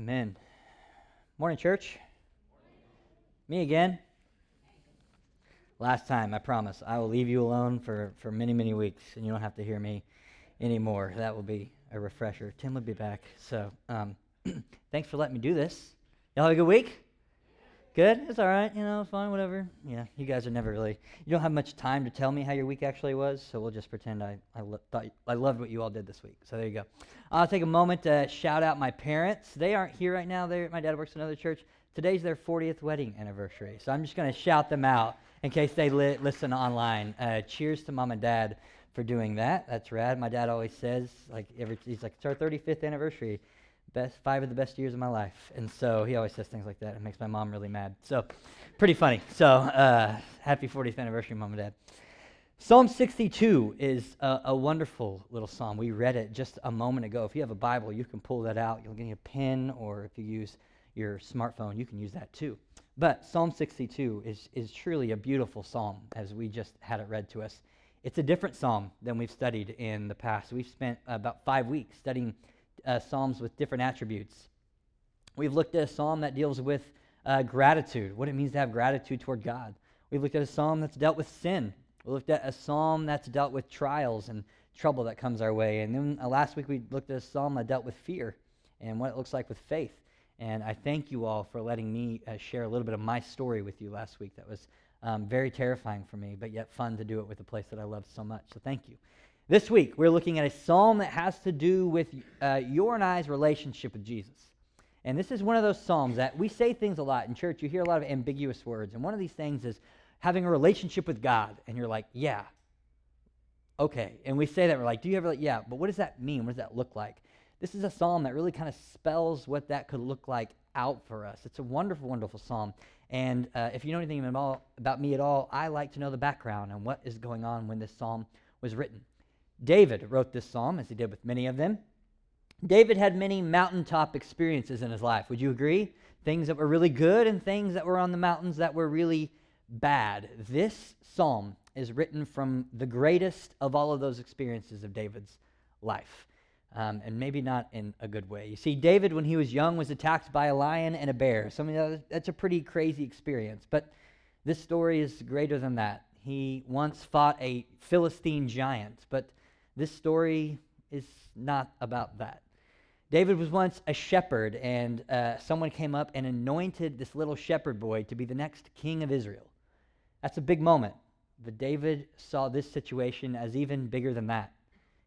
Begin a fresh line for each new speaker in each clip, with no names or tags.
Amen. Morning, church. Me again. Last time, I promise. I will leave you alone for, for many, many weeks, and you don't have to hear me anymore. That will be a refresher. Tim will be back. So, um, thanks for letting me do this. Y'all have a good week? Good? It's all right. You know, fine, whatever. Yeah, you guys are never really, you don't have much time to tell me how your week actually was, so we'll just pretend I, I, lo- thought, I loved what you all did this week. So there you go. I'll take a moment to shout out my parents. They aren't here right now. They're, my dad works in another church. Today's their 40th wedding anniversary, so I'm just going to shout them out in case they li- listen online. Uh, cheers to mom and dad for doing that. That's rad. My dad always says, like, every, he's like, it's our 35th anniversary best five of the best years of my life. And so he always says things like that. It makes my mom really mad. So pretty funny. So uh, happy 40th anniversary, mom and dad. Psalm 62 is a, a, wonderful little psalm. We read it just a moment ago. If you have a Bible, you can pull that out. You'll get a pen, or if you use your smartphone, you can use that too. But Psalm 62 is, is truly a beautiful psalm, as we just had it read to us. It's a different psalm than we've studied in the past. We've spent about five weeks studying uh, psalms with different attributes. We've looked at a psalm that deals with uh, gratitude, what it means to have gratitude toward God. We've looked at a psalm that's dealt with sin. We looked at a psalm that's dealt with trials and trouble that comes our way. And then uh, last week we looked at a psalm that dealt with fear and what it looks like with faith. And I thank you all for letting me uh, share a little bit of my story with you last week. That was um, very terrifying for me, but yet fun to do it with a place that I love so much. So thank you. This week, we're looking at a psalm that has to do with uh, your and I's relationship with Jesus. And this is one of those psalms that we say things a lot in church. You hear a lot of ambiguous words. And one of these things is having a relationship with God. And you're like, yeah, okay. And we say that, we're like, do you ever, like, yeah, but what does that mean? What does that look like? This is a psalm that really kind of spells what that could look like out for us. It's a wonderful, wonderful psalm. And uh, if you know anything about me at all, I like to know the background and what is going on when this psalm was written. David wrote this psalm, as he did with many of them. David had many mountaintop experiences in his life. Would you agree? Things that were really good and things that were on the mountains that were really bad. This psalm is written from the greatest of all of those experiences of David's life. Um, and maybe not in a good way. You see, David, when he was young, was attacked by a lion and a bear. Of that's a pretty crazy experience. But this story is greater than that. He once fought a Philistine giant, but this story is not about that. David was once a shepherd, and uh, someone came up and anointed this little shepherd boy to be the next king of Israel. That's a big moment. But David saw this situation as even bigger than that.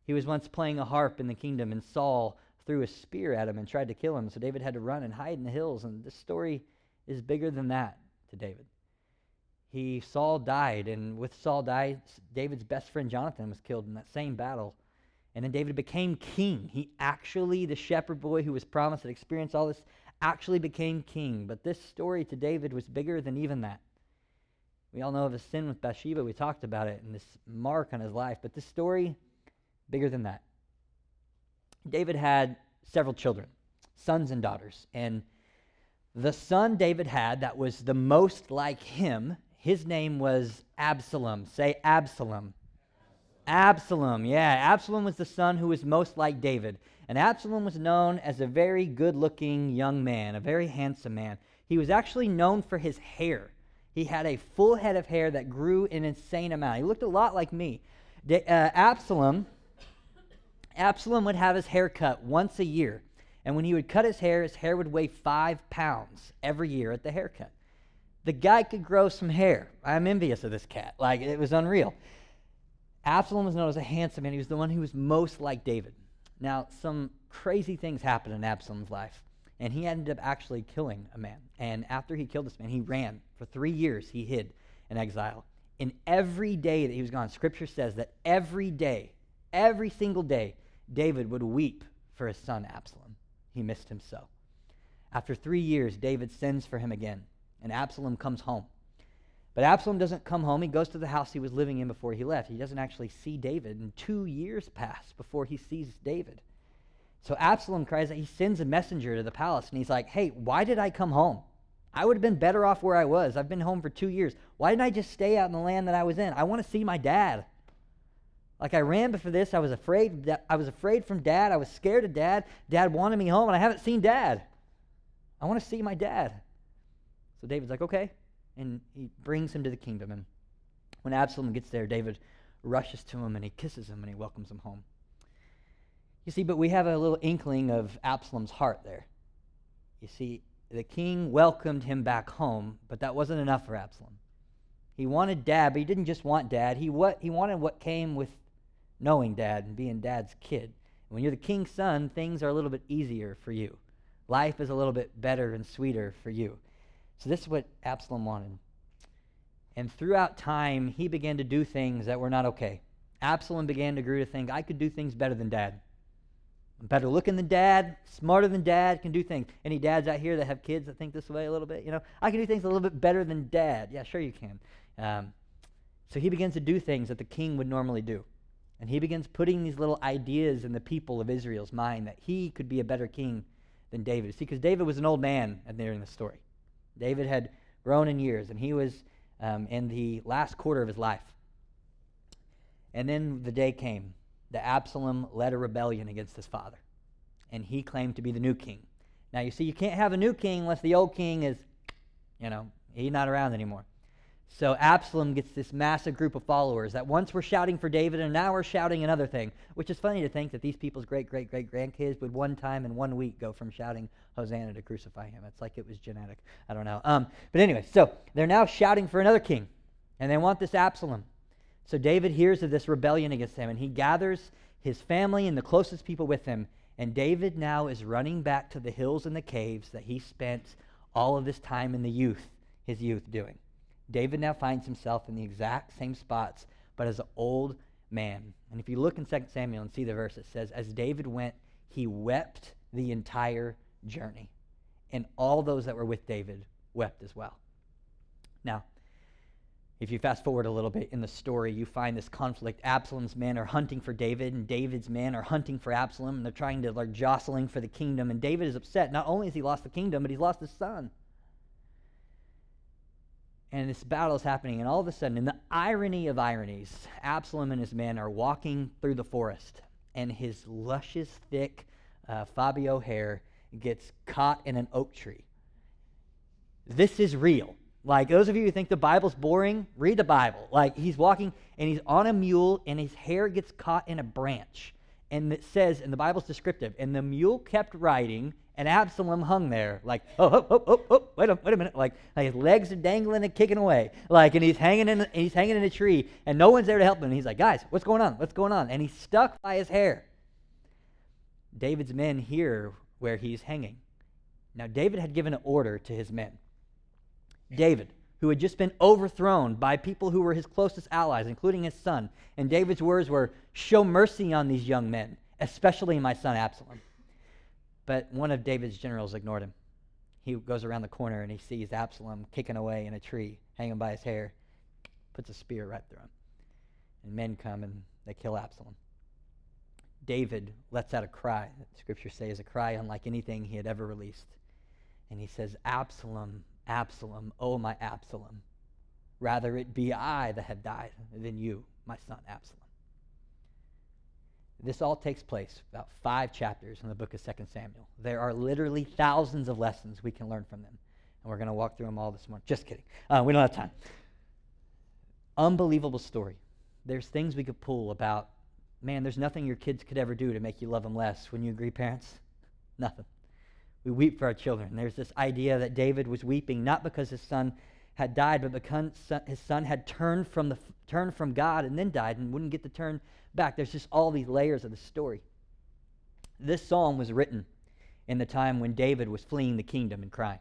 He was once playing a harp in the kingdom, and Saul threw a spear at him and tried to kill him. So David had to run and hide in the hills. And this story is bigger than that to David. He Saul died, and with Saul died, David's best friend Jonathan was killed in that same battle. And then David became king. He actually, the shepherd boy who was promised and experienced all this, actually became king. But this story to David was bigger than even that. We all know of his sin with Bathsheba. We talked about it and this mark on his life. But this story, bigger than that. David had several children, sons and daughters. And the son David had that was the most like him his name was Absalom. Say Absalom. Absalom, yeah. Absalom was the son who was most like David. And Absalom was known as a very good looking young man, a very handsome man. He was actually known for his hair. He had a full head of hair that grew an insane amount. He looked a lot like me. uh, Absalom, Absalom would have his hair cut once a year. And when he would cut his hair, his hair would weigh five pounds every year at the haircut. The guy could grow some hair. I'm envious of this cat. Like, it was unreal. Absalom was known as a handsome man. He was the one who was most like David. Now, some crazy things happened in Absalom's life, and he ended up actually killing a man. And after he killed this man, he ran. For three years, he hid in exile. And every day that he was gone, Scripture says that every day, every single day, David would weep for his son Absalom. He missed him so. After three years, David sends for him again and Absalom comes home. But Absalom doesn't come home. He goes to the house he was living in before he left. He doesn't actually see David. And two years pass before he sees David. So Absalom cries out. He sends a messenger to the palace and he's like, Hey, why did I come home? I would have been better off where I was. I've been home for two years. Why didn't I just stay out in the land that I was in? I want to see my dad. Like I ran before this. I was afraid. I was afraid from dad. I was scared of dad. Dad wanted me home, and I haven't seen dad. I want to see my dad. So David's like, okay. And he brings him to the kingdom. And when Absalom gets there, David rushes to him and he kisses him and he welcomes him home. You see, but we have a little inkling of Absalom's heart there. You see, the king welcomed him back home, but that wasn't enough for Absalom. He wanted dad, but he didn't just want dad. He, what, he wanted what came with knowing dad and being dad's kid. When you're the king's son, things are a little bit easier for you. Life is a little bit better and sweeter for you. So this is what Absalom wanted. And throughout time, he began to do things that were not okay. Absalom began to grow to think, I could do things better than dad. I'm better looking than dad, smarter than dad, can do things. Any dads out here that have kids that think this way a little bit? You know, I can do things a little bit better than dad. Yeah, sure you can. Um, so he begins to do things that the king would normally do. And he begins putting these little ideas in the people of Israel's mind that he could be a better king than David. See, because David was an old man at the end of the story. David had grown in years, and he was um, in the last quarter of his life. And then the day came that Absalom led a rebellion against his father, and he claimed to be the new king. Now, you see, you can't have a new king unless the old king is, you know, he's not around anymore. So Absalom gets this massive group of followers that once were shouting for David and now are shouting another thing, which is funny to think that these people's great, great, great grandkids would one time in one week go from shouting Hosanna to crucify him. It's like it was genetic. I don't know. Um, but anyway, so they're now shouting for another king, and they want this Absalom. So David hears of this rebellion against him, and he gathers his family and the closest people with him. And David now is running back to the hills and the caves that he spent all of this time in the youth, his youth, doing. David now finds himself in the exact same spots, but as an old man. And if you look in 2 Samuel and see the verse, it says, As David went, he wept the entire journey. And all those that were with David wept as well. Now, if you fast forward a little bit in the story, you find this conflict. Absalom's men are hunting for David, and David's men are hunting for Absalom, and they're trying to, like, jostling for the kingdom. And David is upset. Not only has he lost the kingdom, but he's lost his son and this battle is happening, and all of a sudden, in the irony of ironies, Absalom and his men are walking through the forest, and his luscious, thick uh, Fabio hair gets caught in an oak tree. This is real. Like those of you who think the Bible's boring, read the Bible. Like he's walking and he's on a mule, and his hair gets caught in a branch. And it says, and the Bible's descriptive, and the mule kept riding, and Absalom hung there, like, oh, oh, oh, oh, oh wait a, wait a minute, like, like his legs are dangling and kicking away, like, and he's hanging in, he's hanging in a tree, and no one's there to help him. And he's like, guys, what's going on? What's going on? And he's stuck by his hair. David's men hear where he's hanging. Now, David had given an order to his men. David, who had just been overthrown by people who were his closest allies, including his son, and David's words were, "Show mercy on these young men, especially my son Absalom." But one of David's generals ignored him. He goes around the corner and he sees Absalom kicking away in a tree, hanging by his hair, puts a spear right through him. And men come and they kill Absalom. David lets out a cry that scripture says a cry unlike anything he had ever released. And he says, Absalom, Absalom, oh my Absalom. Rather it be I that have died than you, my son Absalom. This all takes place about five chapters in the book of 2 Samuel. There are literally thousands of lessons we can learn from them. And we're going to walk through them all this morning. Just kidding. Uh, we don't have time. Unbelievable story. There's things we could pull about, man, there's nothing your kids could ever do to make you love them less. When you agree, parents? Nothing. We weep for our children. There's this idea that David was weeping not because his son had died, but because his son had turned from, the, turned from God and then died and wouldn't get to turn back. There's just all these layers of the story. This psalm was written in the time when David was fleeing the kingdom and crying.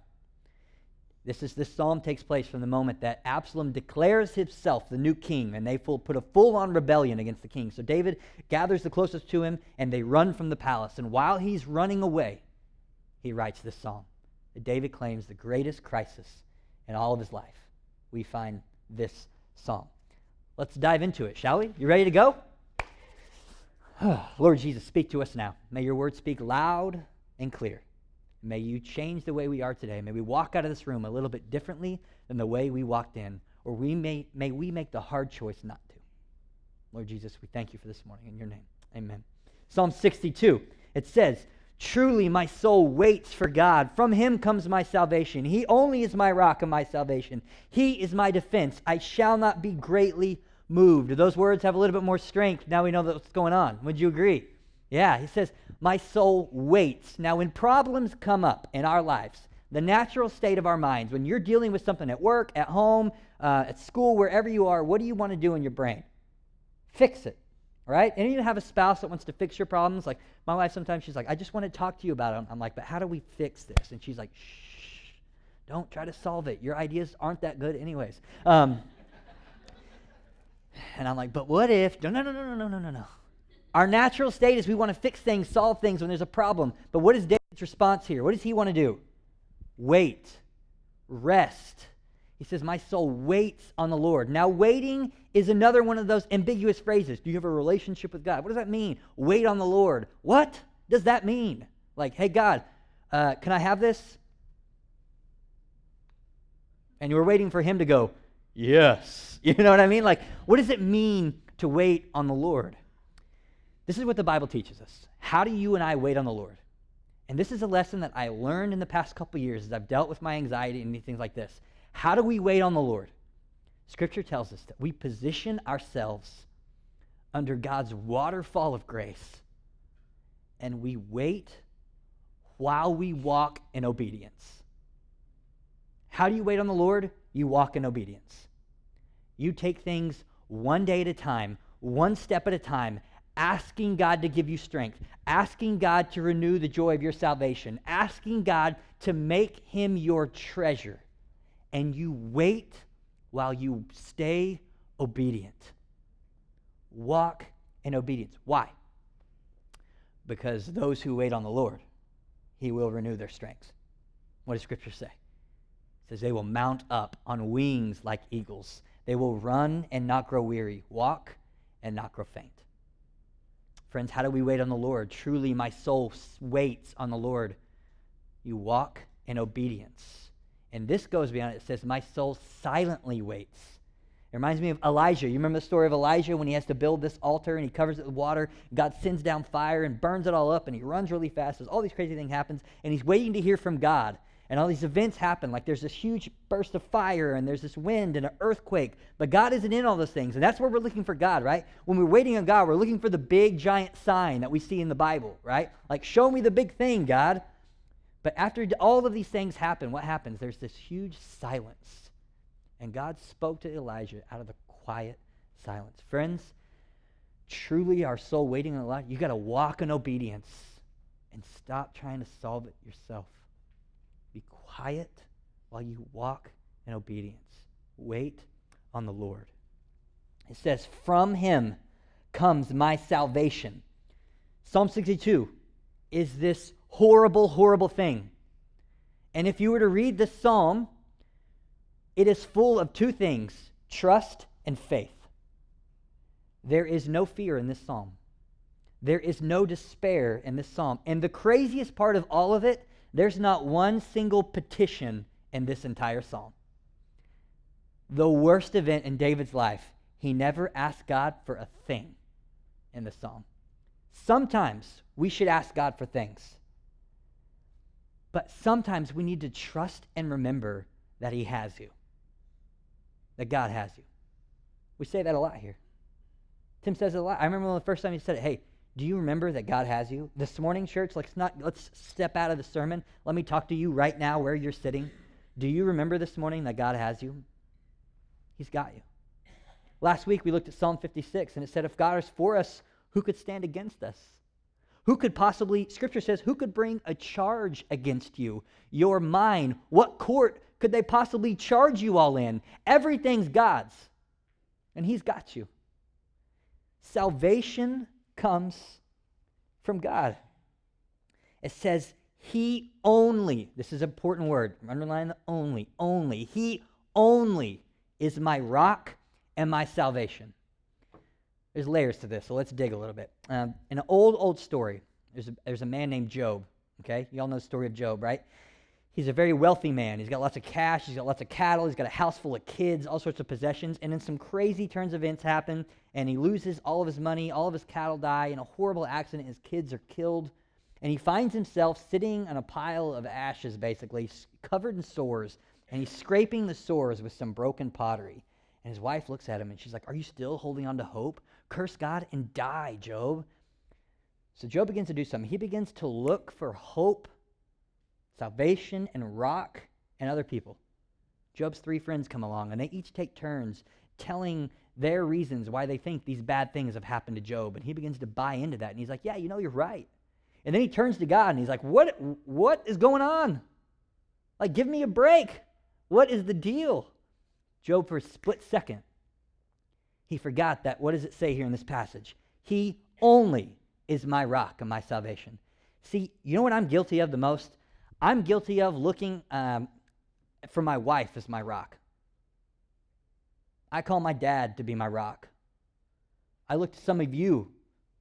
This, is, this psalm takes place from the moment that Absalom declares himself the new king, and they full, put a full on rebellion against the king. So David gathers the closest to him, and they run from the palace. And while he's running away, he writes this psalm. David claims the greatest crisis in all of his life. We find this psalm. Let's dive into it, shall we? You ready to go? Lord Jesus, speak to us now. May your word speak loud and clear. May you change the way we are today. May we walk out of this room a little bit differently than the way we walked in, or we may, may we make the hard choice not to. Lord Jesus, we thank you for this morning in your name. Amen. Psalm 62, it says, Truly, my soul waits for God. From him comes my salvation. He only is my rock and my salvation. He is my defense. I shall not be greatly moved. Those words have a little bit more strength now we know what's going on? Would you agree? Yeah, he says, My soul waits. Now, when problems come up in our lives, the natural state of our minds, when you're dealing with something at work, at home, uh, at school, wherever you are, what do you want to do in your brain? Fix it, right? And you have a spouse that wants to fix your problems. Like my wife, sometimes she's like, I just want to talk to you about it. I'm like, but how do we fix this? And she's like, shh, don't try to solve it. Your ideas aren't that good, anyways. Um, and I'm like, but what if? No, no, no, no, no, no, no, no. Our natural state is we want to fix things, solve things when there's a problem. But what is David's response here? What does he want to do? Wait, rest. He says, My soul waits on the Lord. Now, waiting is another one of those ambiguous phrases. Do you have a relationship with God? What does that mean? Wait on the Lord. What does that mean? Like, hey, God, uh, can I have this? And you were waiting for him to go, Yes. You know what I mean? Like, what does it mean to wait on the Lord? This is what the Bible teaches us. How do you and I wait on the Lord? And this is a lesson that I learned in the past couple years as I've dealt with my anxiety and things like this. How do we wait on the Lord? Scripture tells us that we position ourselves under God's waterfall of grace and we wait while we walk in obedience. How do you wait on the Lord? You walk in obedience. You take things one day at a time, one step at a time, asking God to give you strength, asking God to renew the joy of your salvation, asking God to make him your treasure. And you wait while you stay obedient. Walk in obedience. Why? Because those who wait on the Lord, he will renew their strength. What does Scripture say? It says they will mount up on wings like eagles. They will run and not grow weary, walk and not grow faint. Friends, how do we wait on the Lord? Truly, my soul waits on the Lord. You walk in obedience. And this goes beyond it. It says, My soul silently waits. It reminds me of Elijah. You remember the story of Elijah when he has to build this altar and he covers it with water. God sends down fire and burns it all up, and he runs really fast. As all these crazy things happens, and he's waiting to hear from God and all these events happen. Like there's this huge burst of fire, and there's this wind and an earthquake. But God isn't in all those things. And that's where we're looking for God, right? When we're waiting on God, we're looking for the big, giant sign that we see in the Bible, right? Like, show me the big thing, God. But after all of these things happen, what happens? There's this huge silence. And God spoke to Elijah out of the quiet silence. Friends, truly our soul waiting on God, you got to walk in obedience and stop trying to solve it yourself Be quiet while you walk in obedience. Wait on the Lord. It says, From him comes my salvation. Psalm 62 is this horrible, horrible thing. And if you were to read this psalm, it is full of two things trust and faith. There is no fear in this psalm. There is no despair in this psalm. And the craziest part of all of it there's not one single petition in this entire psalm. The worst event in David's life, he never asked God for a thing in the psalm. Sometimes we should ask God for things. But sometimes we need to trust and remember that He has you, that God has you. We say that a lot here. Tim says it a lot. I remember the first time he said it, hey, do you remember that God has you? This morning, church, let's not let's step out of the sermon. Let me talk to you right now where you're sitting. Do you remember this morning that God has you? He's got you. Last week we looked at Psalm 56 and it said if God is for us, who could stand against us? Who could possibly scripture says who could bring a charge against you? Your mind. What court could they possibly charge you all in? Everything's God's. And he's got you. Salvation comes from God. It says, He only, this is an important word, underline the only, only, He only is my rock and my salvation. There's layers to this, so let's dig a little bit. Um, in an old, old story, there's a, there's a man named Job. Okay? You all know the story of Job, right? He's a very wealthy man. He's got lots of cash. He's got lots of cattle. He's got a house full of kids, all sorts of possessions. And then some crazy turns of events happen, and he loses all of his money. All of his cattle die in a horrible accident. His kids are killed. And he finds himself sitting on a pile of ashes, basically, covered in sores, and he's scraping the sores with some broken pottery. And his wife looks at him and she's like, Are you still holding on to hope? Curse God and die, Job. So Job begins to do something. He begins to look for hope, salvation, and rock and other people. Job's three friends come along and they each take turns telling their reasons why they think these bad things have happened to Job. And he begins to buy into that. And he's like, Yeah, you know, you're right. And then he turns to God and he's like, What, what is going on? Like, give me a break. What is the deal? Job, for a split second, he forgot that. What does it say here in this passage? He only is my rock and my salvation. See, you know what I'm guilty of the most? I'm guilty of looking um, for my wife as my rock. I call my dad to be my rock. I look to some of you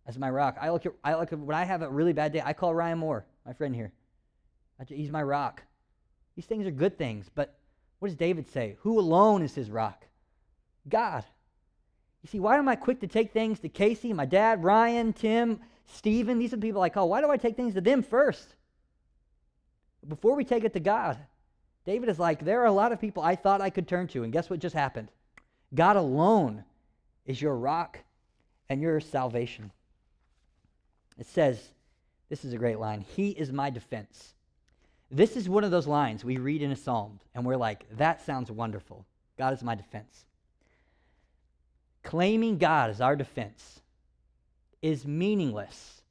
as my rock. I look at, I look at when I have a really bad day, I call Ryan Moore, my friend here. He's my rock. These things are good things, but what does David say? Who alone is his rock? God. You see, why am I quick to take things to Casey, my dad, Ryan, Tim, Stephen? These are the people I call. Why do I take things to them first? Before we take it to God. David is like, there are a lot of people I thought I could turn to, and guess what just happened? God alone is your rock and your salvation. It says, this is a great line He is my defense. This is one of those lines we read in a psalm, and we're like, that sounds wonderful. God is my defense. Claiming God as our defense is meaningless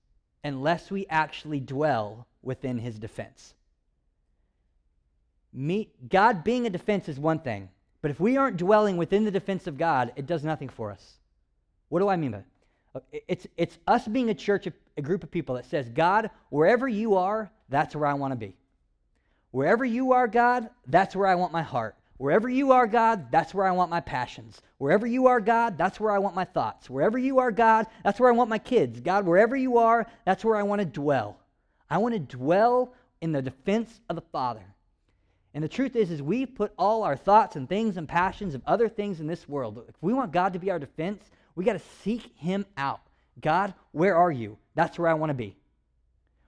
unless we actually dwell within his defense. Me, God being a defense is one thing, but if we aren't dwelling within the defense of God, it does nothing for us. What do I mean by that? It's, it's us being a church, a group of people that says, God, wherever you are, that's where I want to be. Wherever you are, God, that's where I want my heart. Wherever you are, God, that's where I want my passions. Wherever you are, God, that's where I want my thoughts. Wherever you are, God, that's where I want my kids. God, wherever you are, that's where I want to dwell. I want to dwell in the defense of the Father. And the truth is, is we put all our thoughts and things and passions of other things in this world. If we want God to be our defense, we got to seek Him out. God, where are you? That's where I want to be.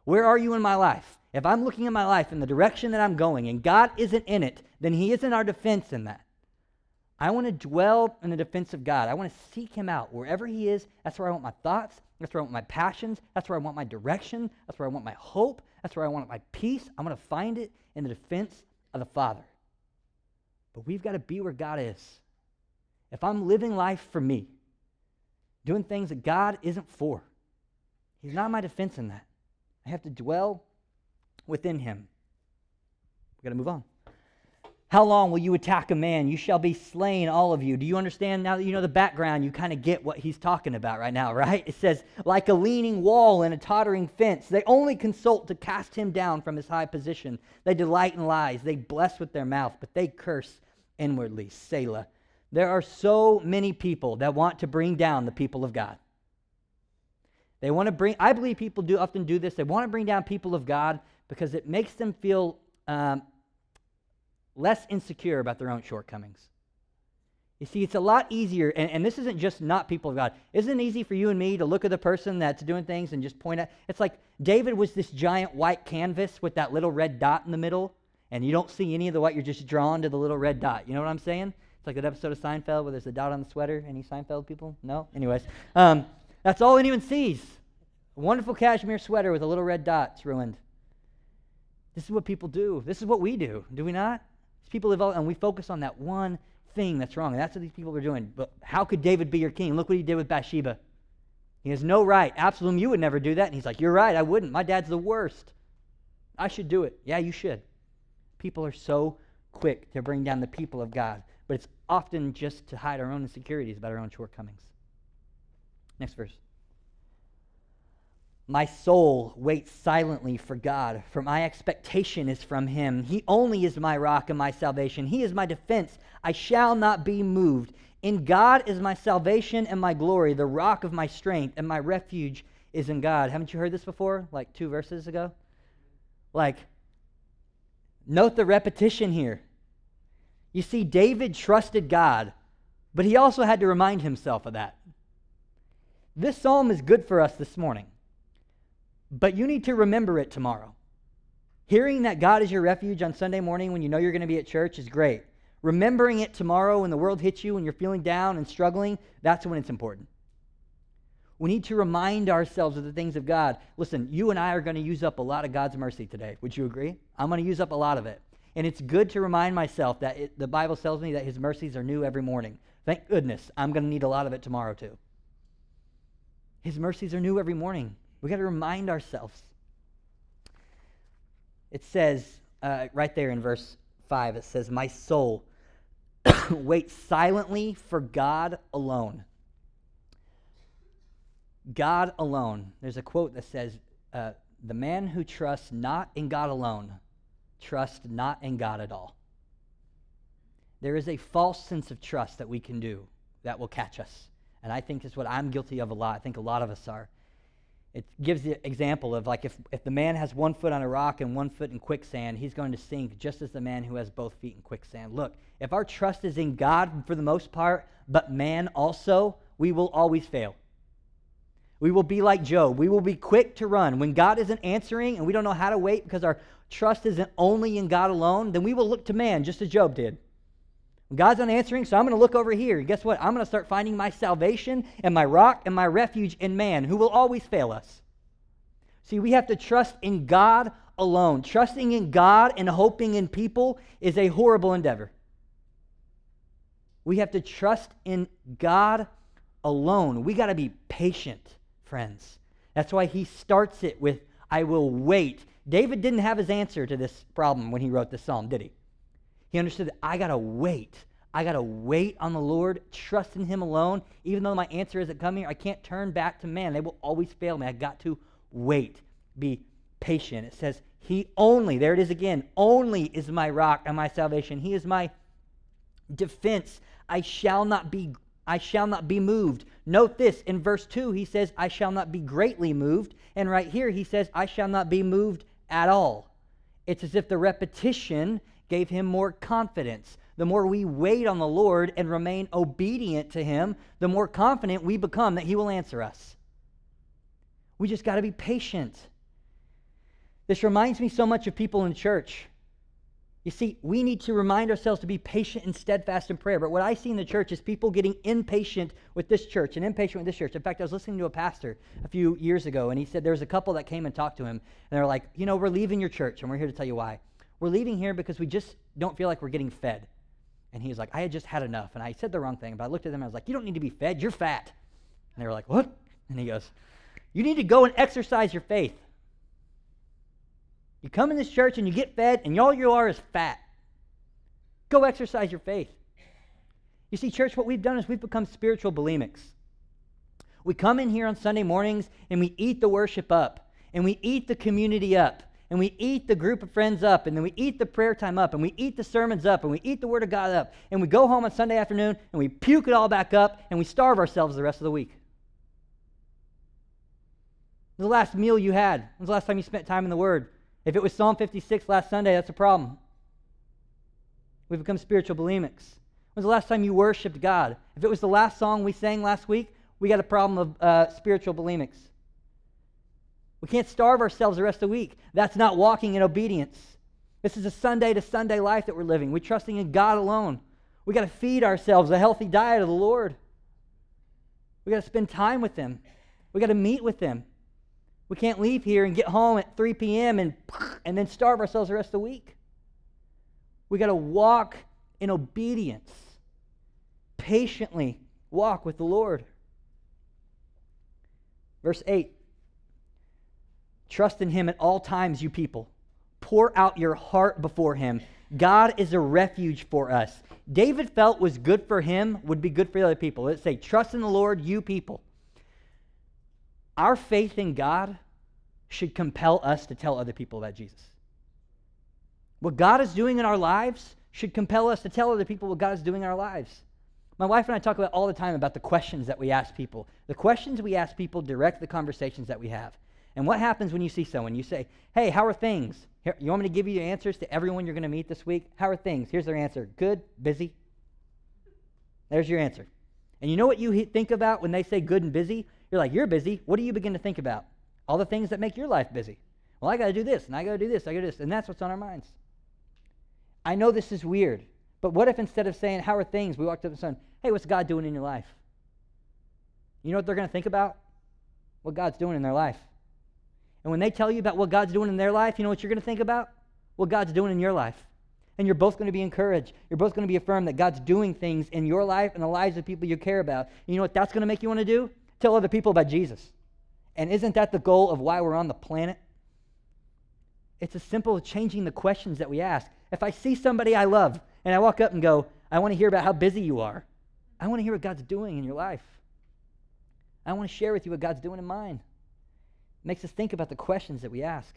Where are you in my life? If I'm looking at my life in the direction that I'm going and God isn't in it, then He isn't our defense in that. I want to dwell in the defense of God. I want to seek Him out. Wherever He is, that's where I want my thoughts. That's where I want my passions. That's where I want my direction. That's where I want my hope. That's where I want my peace. I'm going to find it in the defense of the Father. But we've got to be where God is. If I'm living life for me, doing things that God isn't for, He's not my defense in that. I have to dwell within him. We've got to move on. How long will you attack a man? You shall be slain, all of you. Do you understand now that you know the background? You kind of get what he's talking about right now, right? It says, like a leaning wall and a tottering fence. They only consult to cast him down from his high position. They delight in lies. They bless with their mouth, but they curse inwardly. Selah. There are so many people that want to bring down the people of God. They want to bring, I believe people do often do this. They want to bring down people of God because it makes them feel um, less insecure about their own shortcomings. You see, it's a lot easier, and, and, this isn't just not people of God. Isn't it easy for you and me to look at the person that's doing things and just point out? It's like David was this giant white canvas with that little red dot in the middle, and you don't see any of the white. You're just drawn to the little red dot. You know what I'm saying? It's like that episode of Seinfeld where there's a dot on the sweater. Any Seinfeld people? No? Anyways. Um, that's all anyone sees. A wonderful cashmere sweater with a little red dot. It's ruined. This is what people do. This is what we do, do we not? People live all, and we focus on that one thing that's wrong. And that's what these people are doing. But how could David be your king? Look what he did with Bathsheba. He has no right. Absalom, you would never do that. And he's like, You're right, I wouldn't. My dad's the worst. I should do it. Yeah, you should. People are so quick to bring down the people of God, but it's often just to hide our own insecurities about our own shortcomings. Next verse. My soul waits silently for God, for my expectation is from him. He only is my rock and my salvation. He is my defense. I shall not be moved. In God is my salvation and my glory, the rock of my strength, and my refuge is in God. Haven't you heard this before? Like two verses ago? Like, note the repetition here. You see, David trusted God, but he also had to remind himself of that. This psalm is good for us this morning but you need to remember it tomorrow. Hearing that God is your refuge on Sunday morning when you know you're going to be at church is great. Remembering it tomorrow when the world hits you and you're feeling down and struggling, that's when it's important. We need to remind ourselves of the things of God. Listen, you and I are going to use up a lot of God's mercy today. Would you agree? I'm going to use up a lot of it. And it's good to remind myself that it, the Bible tells me that his mercies are new every morning. Thank goodness. I'm going to need a lot of it tomorrow, too. His mercies are new every morning. We got to remind ourselves. It says uh, right there in verse 5, it says, My soul waits silently for God alone. God alone. There's a quote that says, uh, The man who trusts not in God alone trusts not in God at all. There is a false sense of trust that we can do that will catch us. And I think it's what I'm guilty of a lot. I think a lot of us are. It gives the example of like if, if the man has one foot on a rock and one foot in quicksand, he's going to sink just as the man who has both feet in quicksand. Look, if our trust is in God for the most part, but man also, we will always fail. We will be like Job. We will be quick to run. When God isn't answering and we don't know how to wait because our trust isn't only in God alone, then we will look to man, just as Job did. God's not answering, so I'm going to look over here. Guess what? I'm going to start finding my salvation and my rock and my refuge in man, who will always fail us. See, we have to trust in God alone. Trusting in God and hoping in people is a horrible endeavor. We have to trust in God alone. We got to be patient friends. That's why he starts it with, I will wait. David didn't have his answer to this problem when he wrote this psalm, did he? He understood that I got to wait. I got to wait on the Lord, trust in him alone. Even though my answer isn't coming, I can't turn back to man. They will always fail me. I got to wait. Be patient. It says, He only, there it is again, only is my rock and my salvation. He is my defense. I shall not be I shall not be moved. Note this in verse 2, he says, I shall not be greatly moved. And right here, he says, I shall not be moved at all. It's as if the repetition gave him more confidence. The more we wait on the Lord and remain obedient to him, the more confident we become that he will answer us. We just got to be patient. This reminds me so much of people in church. You see, we need to remind ourselves to be patient and steadfast in prayer. But what I see in the church is people getting impatient with this church and impatient with this church. In fact, I was listening to a pastor a few years ago, and he said there was a couple that came and talked to him, and they're like, You know, we're leaving your church, and we're here to tell you why. We're leaving here because we just don't feel like we're getting fed. And he's like, I had just had enough. And I said the wrong thing, but I looked at them and I was like, You don't need to be fed, you're fat. And they were like, What? And he goes, You need to go and exercise your faith. You come in this church and you get fed, and all you are is fat. Go exercise your faith. You see, church, what we've done is we've become spiritual bulimics. We come in here on Sunday mornings and we eat the worship up, and we eat the community up, and we eat the group of friends up, and then we eat the prayer time up, and we eat the sermons up, and we eat the Word of God up, and we go home on Sunday afternoon and we puke it all back up, and we starve ourselves the rest of the week. The last meal you had? When's the last time you spent time in the Word? If it was Psalm 56 last Sunday, that's a problem. We've become spiritual bulimics. When's the last time you worshiped God? If it was the last song we sang last week, we got a problem of uh, spiritual bulimics. We can't starve ourselves the rest of the week. That's not walking in obedience. This is a Sunday to Sunday life that we're living. We're trusting in God alone. We got to feed ourselves a healthy diet of the Lord. We got to spend time with Him. We got to meet with Him. We can't leave here and get home at 3 p.m. and, and then starve ourselves the rest of the week. We got to walk in obedience, patiently walk with the Lord. Verse 8 Trust in Him at all times, you people. Pour out your heart before Him. God is a refuge for us. David felt was good for him would be good for other people. Let's say, Trust in the Lord, you people. Our faith in God should compel us to tell other people about Jesus. What God is doing in our lives should compel us to tell other people what God is doing in our lives. My wife and I talk about all the time about the questions that we ask people. The questions we ask people direct the conversations that we have. And what happens when you see someone? You say, Hey, how are things? Here, you want me to give you answers to everyone you're going to meet this week? How are things? Here's their answer Good, busy. There's your answer. And you know what you think about when they say good and busy? You're like, You're busy. What do you begin to think about? All the things that make your life busy. Well, I got to do this, and I got to do this, I got to do this. And that's what's on our minds. I know this is weird, but what if instead of saying, How are things? we walked up and said, Hey, what's God doing in your life? You know what they're going to think about? What God's doing in their life. And when they tell you about what God's doing in their life, you know what you're going to think about? What God's doing in your life. And you're both going to be encouraged. You're both going to be affirmed that God's doing things in your life and the lives of people you care about. And you know what that's going to make you want to do? Tell other people about Jesus. And isn't that the goal of why we're on the planet? It's as simple as changing the questions that we ask. If I see somebody I love and I walk up and go, I want to hear about how busy you are, I want to hear what God's doing in your life. I want to share with you what God's doing in mine. Makes us think about the questions that we ask.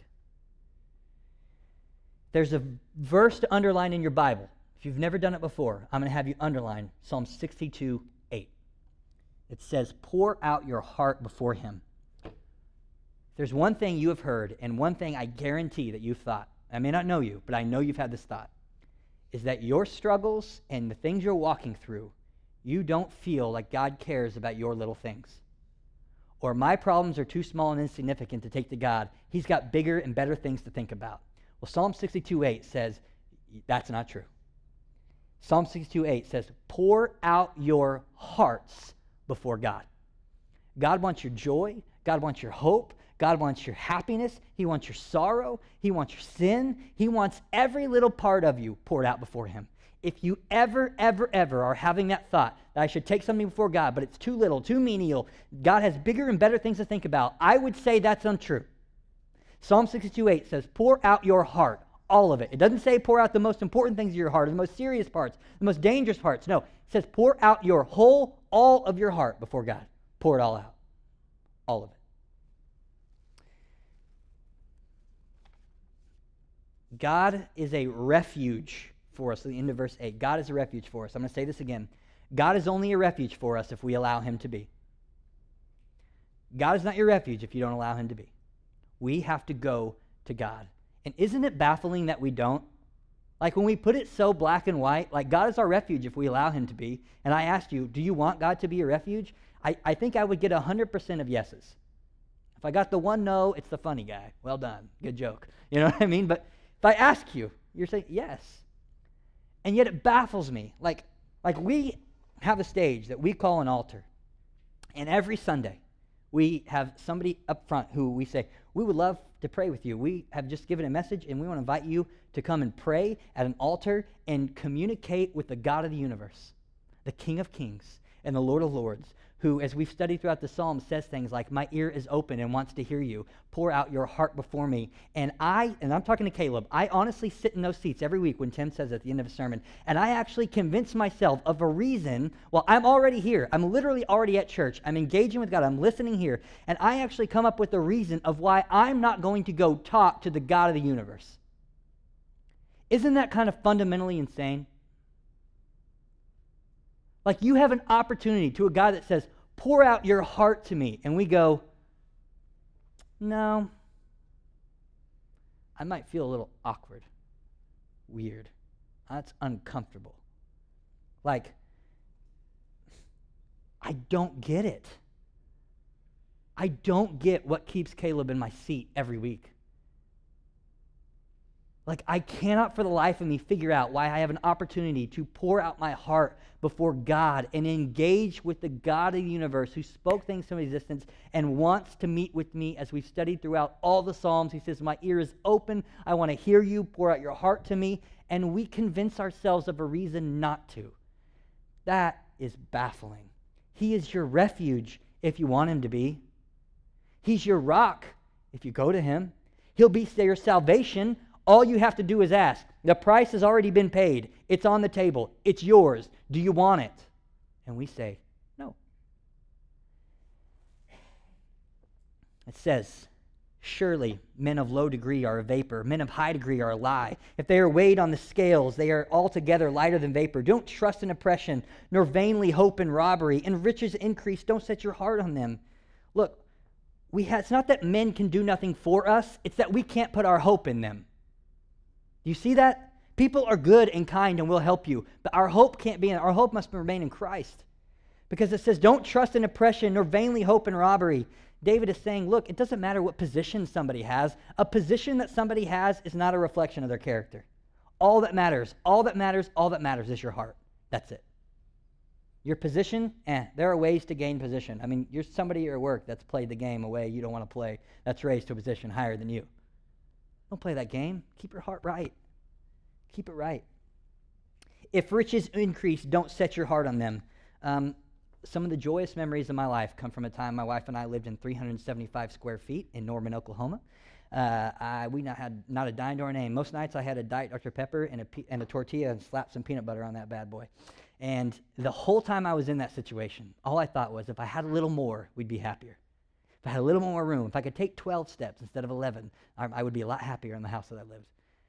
There's a verse to underline in your Bible. If you've never done it before, I'm going to have you underline Psalm 62 8. It says, Pour out your heart before him. There's one thing you have heard, and one thing I guarantee that you've thought. I may not know you, but I know you've had this thought is that your struggles and the things you're walking through, you don't feel like God cares about your little things or my problems are too small and insignificant to take to God. He's got bigger and better things to think about. Well, Psalm 62 8 says that's not true. Psalm 62 8 says, Pour out your hearts before God. God wants your joy. God wants your hope. God wants your happiness. He wants your sorrow. He wants your sin. He wants every little part of you poured out before Him if you ever, ever, ever are having that thought that I should take something before God, but it's too little, too menial, God has bigger and better things to think about, I would say that's untrue. Psalm 62 8 says, Pour out your heart, all of it. It doesn't say pour out the most important things of your heart, or the most serious parts, the most dangerous parts. No, it says pour out your whole, all of your heart before God. Pour it all out. All of it. God is a refuge for us. At the end of verse 8, God is a refuge for us. I'm going to say this again. God is only a refuge for us if we allow him to be. God is not your refuge if you don't allow him to be. We have to go to God. And isn't it baffling that we don't? Like when we put it so black and white, like God is our refuge if we allow him to be. And I asked you, do you want God to be your refuge? I, I think I would get 100% of yeses. If I got the one no, it's the funny guy. Well done. Good joke. You know what I mean? But if I ask you, you're saying yes. And yet it baffles me. Like, like we have a stage that we call an altar. And every Sunday, we have somebody up front who we say, We would love to pray with you. We have just given a message, and we want to invite you to come and pray at an altar and communicate with the God of the universe, the King of Kings and the Lord of Lords, who, as we've studied throughout the Psalms, says things like, My ear is open and wants to hear you. Pour out your heart before me. And I, and I'm talking to Caleb, I honestly sit in those seats every week when Tim says at the end of a sermon, and I actually convince myself of a reason. Well, I'm already here. I'm literally already at church. I'm engaging with God. I'm listening here. And I actually come up with a reason of why I'm not going to go talk to the God of the universe. Isn't that kind of fundamentally insane? Like you have an opportunity to a God that says, pour out your heart to me. And we go, no, I might feel a little awkward, weird. That's uncomfortable. Like, I don't get it. I don't get what keeps Caleb in my seat every week. Like, I cannot for the life of me figure out why I have an opportunity to pour out my heart before God and engage with the God of the universe who spoke things into existence and wants to meet with me as we've studied throughout all the Psalms. He says, My ear is open. I want to hear you. Pour out your heart to me. And we convince ourselves of a reason not to. That is baffling. He is your refuge if you want him to be, He's your rock if you go to him. He'll be your salvation all you have to do is ask. The price has already been paid. It's on the table. It's yours. Do you want it? And we say, no. It says, Surely men of low degree are a vapor, men of high degree are a lie. If they are weighed on the scales, they are altogether lighter than vapor. Don't trust in oppression, nor vainly hope in robbery. In riches increase, don't set your heart on them. Look, we ha- it's not that men can do nothing for us, it's that we can't put our hope in them. You see that? People are good and kind and will help you, but our hope can't be in, our hope must remain in Christ. Because it says, don't trust in oppression nor vainly hope in robbery. David is saying, look, it doesn't matter what position somebody has. A position that somebody has is not a reflection of their character. All that matters, all that matters, all that matters is your heart. That's it. Your position, eh, there are ways to gain position. I mean, you're somebody at work that's played the game a way you don't want to play, that's raised to a position higher than you. Don't play that game. Keep your heart right. Keep it right. If riches increase, don't set your heart on them. Um, some of the joyous memories of my life come from a time my wife and I lived in 375 square feet in Norman, Oklahoma. Uh, I, we not had not a dime to our name. Most nights I had a Diet Dr. Pepper and a, and a tortilla and slapped some peanut butter on that bad boy. And the whole time I was in that situation, all I thought was if I had a little more, we'd be happier. If I had a little more room, if I could take 12 steps instead of 11, I, I would be a lot happier in the house that I lived.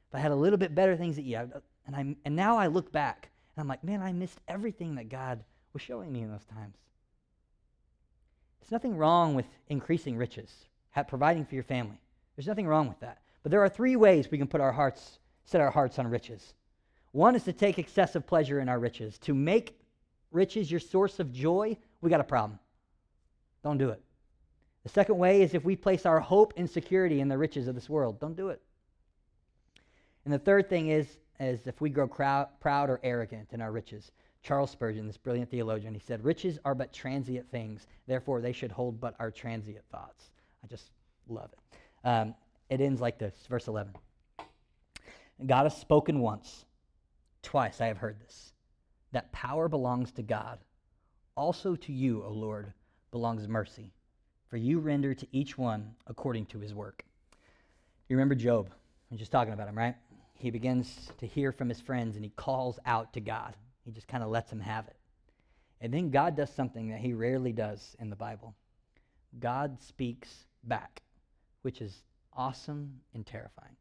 If I had a little bit better things to eat, I, and, I, and now I look back and I'm like, man, I missed everything that God was showing me in those times. There's nothing wrong with increasing riches, providing for your family. There's nothing wrong with that. But there are three ways we can put our hearts, set our hearts on riches. One is to take excessive pleasure in our riches. To make riches your source of joy, we got a problem. Don't do it. The second way is if we place our hope and security in the riches of this world. Don't do it. And the third thing is, is if we grow crowd, proud or arrogant in our riches. Charles Spurgeon, this brilliant theologian, he said, Riches are but transient things, therefore they should hold but our transient thoughts. I just love it. Um, it ends like this, verse 11. God has spoken once, twice I have heard this, that power belongs to God. Also to you, O Lord, belongs mercy, for you render to each one according to his work. You remember Job? I'm just talking about him, right? He begins to hear from his friends and he calls out to God. He just kind of lets him have it. And then God does something that he rarely does in the Bible God speaks back, which is awesome and terrifying.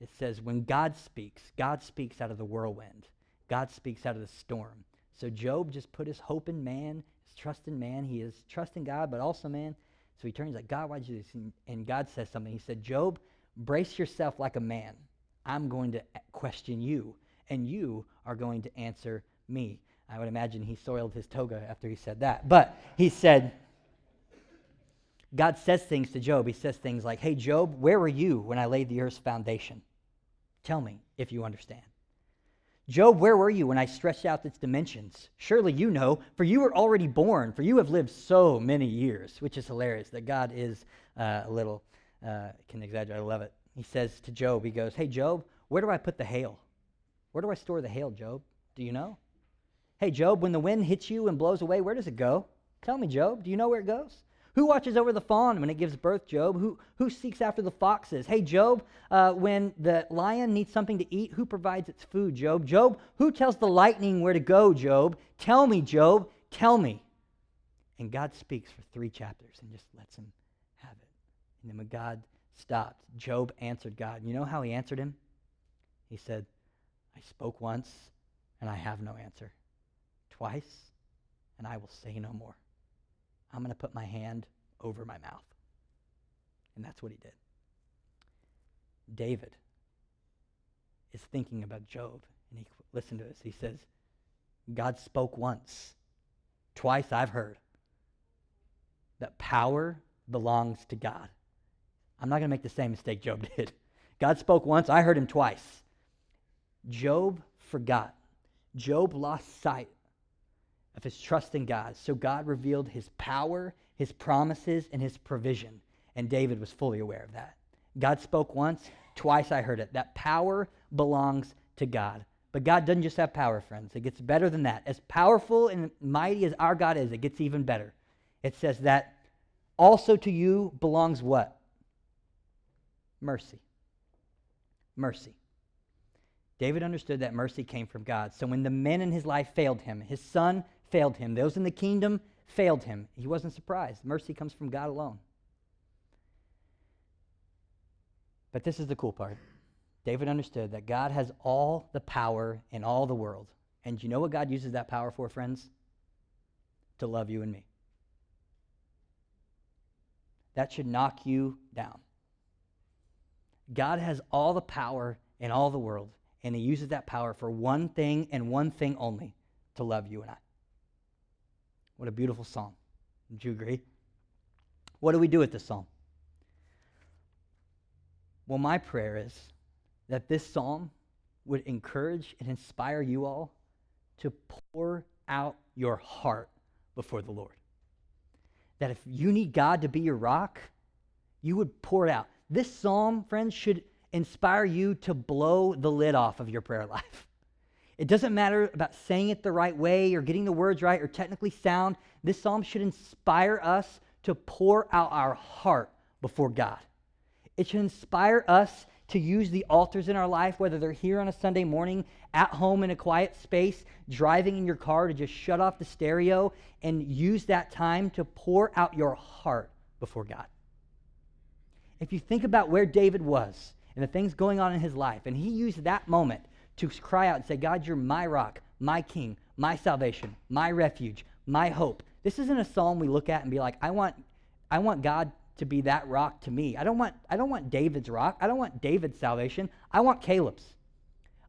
It says, when God speaks, God speaks out of the whirlwind, God speaks out of the storm. So Job just put his hope in man, his trust in man. He is trusting God, but also man. So he turns like, God, why'd you do this? And, and God says something. He said, Job, brace yourself like a man. I'm going to question you, and you are going to answer me. I would imagine he soiled his toga after he said that. But he said, God says things to Job. He says things like, Hey, Job, where were you when I laid the earth's foundation? Tell me if you understand. Job, where were you when I stretched out its dimensions? Surely you know, for you were already born, for you have lived so many years, which is hilarious that God is uh, a little, uh, can exaggerate, I love it. He says to Job, he goes, Hey, Job, where do I put the hail? Where do I store the hail, Job? Do you know? Hey, Job, when the wind hits you and blows away, where does it go? Tell me, Job, do you know where it goes? Who watches over the fawn when it gives birth, Job? Who, who seeks after the foxes? Hey, Job, uh, when the lion needs something to eat, who provides its food, Job? Job, who tells the lightning where to go, Job? Tell me, Job, tell me. And God speaks for three chapters and just lets him have it. And then when God stopped, Job answered God. You know how he answered him? He said, I spoke once and I have no answer twice, and I will say no more. I'm going to put my hand over my mouth. And that's what he did. David is thinking about Job, and he listen to this. He says, God spoke once, twice I've heard that power belongs to God. I'm not going to make the same mistake Job did. God spoke once, I heard him twice. Job forgot. Job lost sight of his trust in God. So God revealed his power, his promises, and his provision. And David was fully aware of that. God spoke once, twice I heard it. That power belongs to God. But God doesn't just have power, friends. It gets better than that. As powerful and mighty as our God is, it gets even better. It says that also to you belongs what? Mercy. Mercy. David understood that mercy came from God. So when the men in his life failed him, his son failed him. Those in the kingdom failed him. He wasn't surprised. Mercy comes from God alone. But this is the cool part. David understood that God has all the power in all the world. And you know what God uses that power for, friends? To love you and me. That should knock you down. God has all the power in all the world, and He uses that power for one thing and one thing only to love you and I. What a beautiful song. Would you agree? What do we do with this psalm? Well, my prayer is that this psalm would encourage and inspire you all to pour out your heart before the Lord. That if you need God to be your rock, you would pour it out. This psalm, friends, should inspire you to blow the lid off of your prayer life. It doesn't matter about saying it the right way or getting the words right or technically sound. This psalm should inspire us to pour out our heart before God. It should inspire us to use the altars in our life, whether they're here on a Sunday morning, at home in a quiet space, driving in your car to just shut off the stereo and use that time to pour out your heart before God. If you think about where David was and the things going on in his life, and he used that moment to cry out and say, God, you're my rock, my king, my salvation, my refuge, my hope. This isn't a psalm we look at and be like, I want, I want God to be that rock to me. I don't want, I don't want David's rock. I don't want David's salvation. I want Caleb's.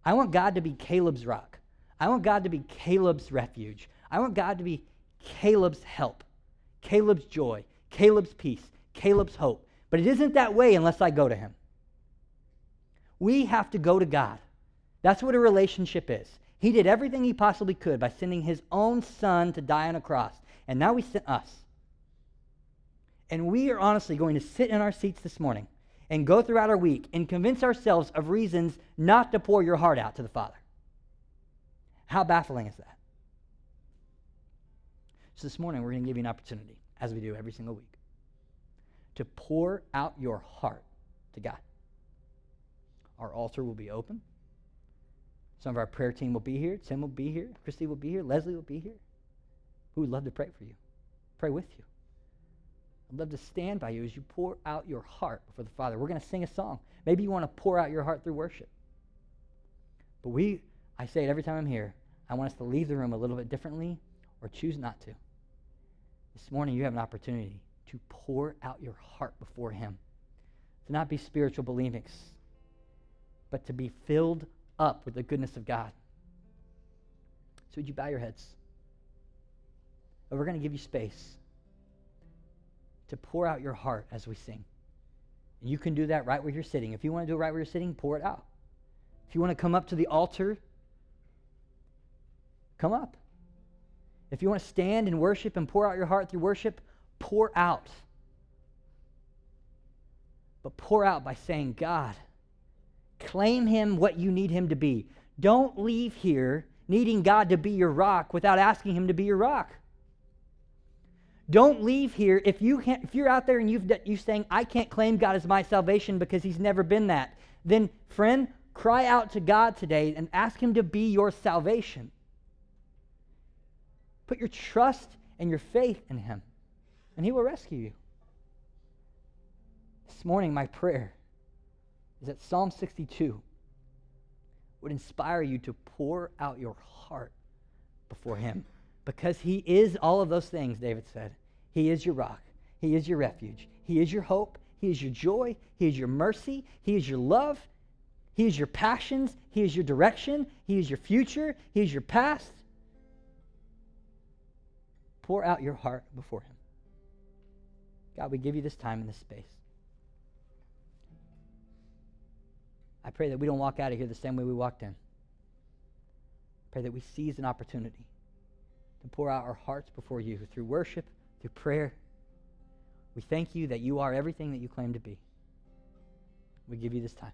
I want God to be Caleb's rock. I want God to be Caleb's refuge. I want God to be Caleb's help, Caleb's joy, Caleb's peace, Caleb's hope. But it isn't that way unless I go to him. We have to go to God. That's what a relationship is. He did everything he possibly could by sending his own son to die on a cross. And now he sent us. And we are honestly going to sit in our seats this morning and go throughout our week and convince ourselves of reasons not to pour your heart out to the Father. How baffling is that? So this morning, we're going to give you an opportunity, as we do every single week, to pour out your heart to God. Our altar will be open. Some of our prayer team will be here. Tim will be here. Christy will be here. Leslie will be here. Who would love to pray for you, pray with you. I'd love to stand by you as you pour out your heart before the Father. We're going to sing a song. Maybe you want to pour out your heart through worship. But we, I say it every time I'm here, I want us to leave the room a little bit differently or choose not to. This morning, you have an opportunity to pour out your heart before Him, to not be spiritual bulimics, but to be filled up with the goodness of God. So, would you bow your heads? We're going to give you space to pour out your heart as we sing. And you can do that right where you're sitting. If you want to do it right where you're sitting, pour it out. If you want to come up to the altar, come up. If you want to stand and worship and pour out your heart through worship, pour out. But pour out by saying, God, claim him what you need him to be. Don't leave here needing God to be your rock without asking him to be your rock. Don't leave here if you can't, if you're out there and you've you saying I can't claim God as my salvation because He's never been that. Then, friend, cry out to God today and ask Him to be your salvation. Put your trust and your faith in Him, and He will rescue you. This morning, my prayer is that Psalm 62 would inspire you to pour out your heart before Him because He is all of those things, David said. He is your rock. He is your refuge. He is your hope. He is your joy. He is your mercy. He is your love. He is your passions. He is your direction. He is your future. He is your past. Pour out your heart before Him. God, we give you this time and this space. I pray that we don't walk out of here the same way we walked in. Pray that we seize an opportunity to pour out our hearts before you through worship through prayer. We thank you that you are everything that you claim to be. We give you this time.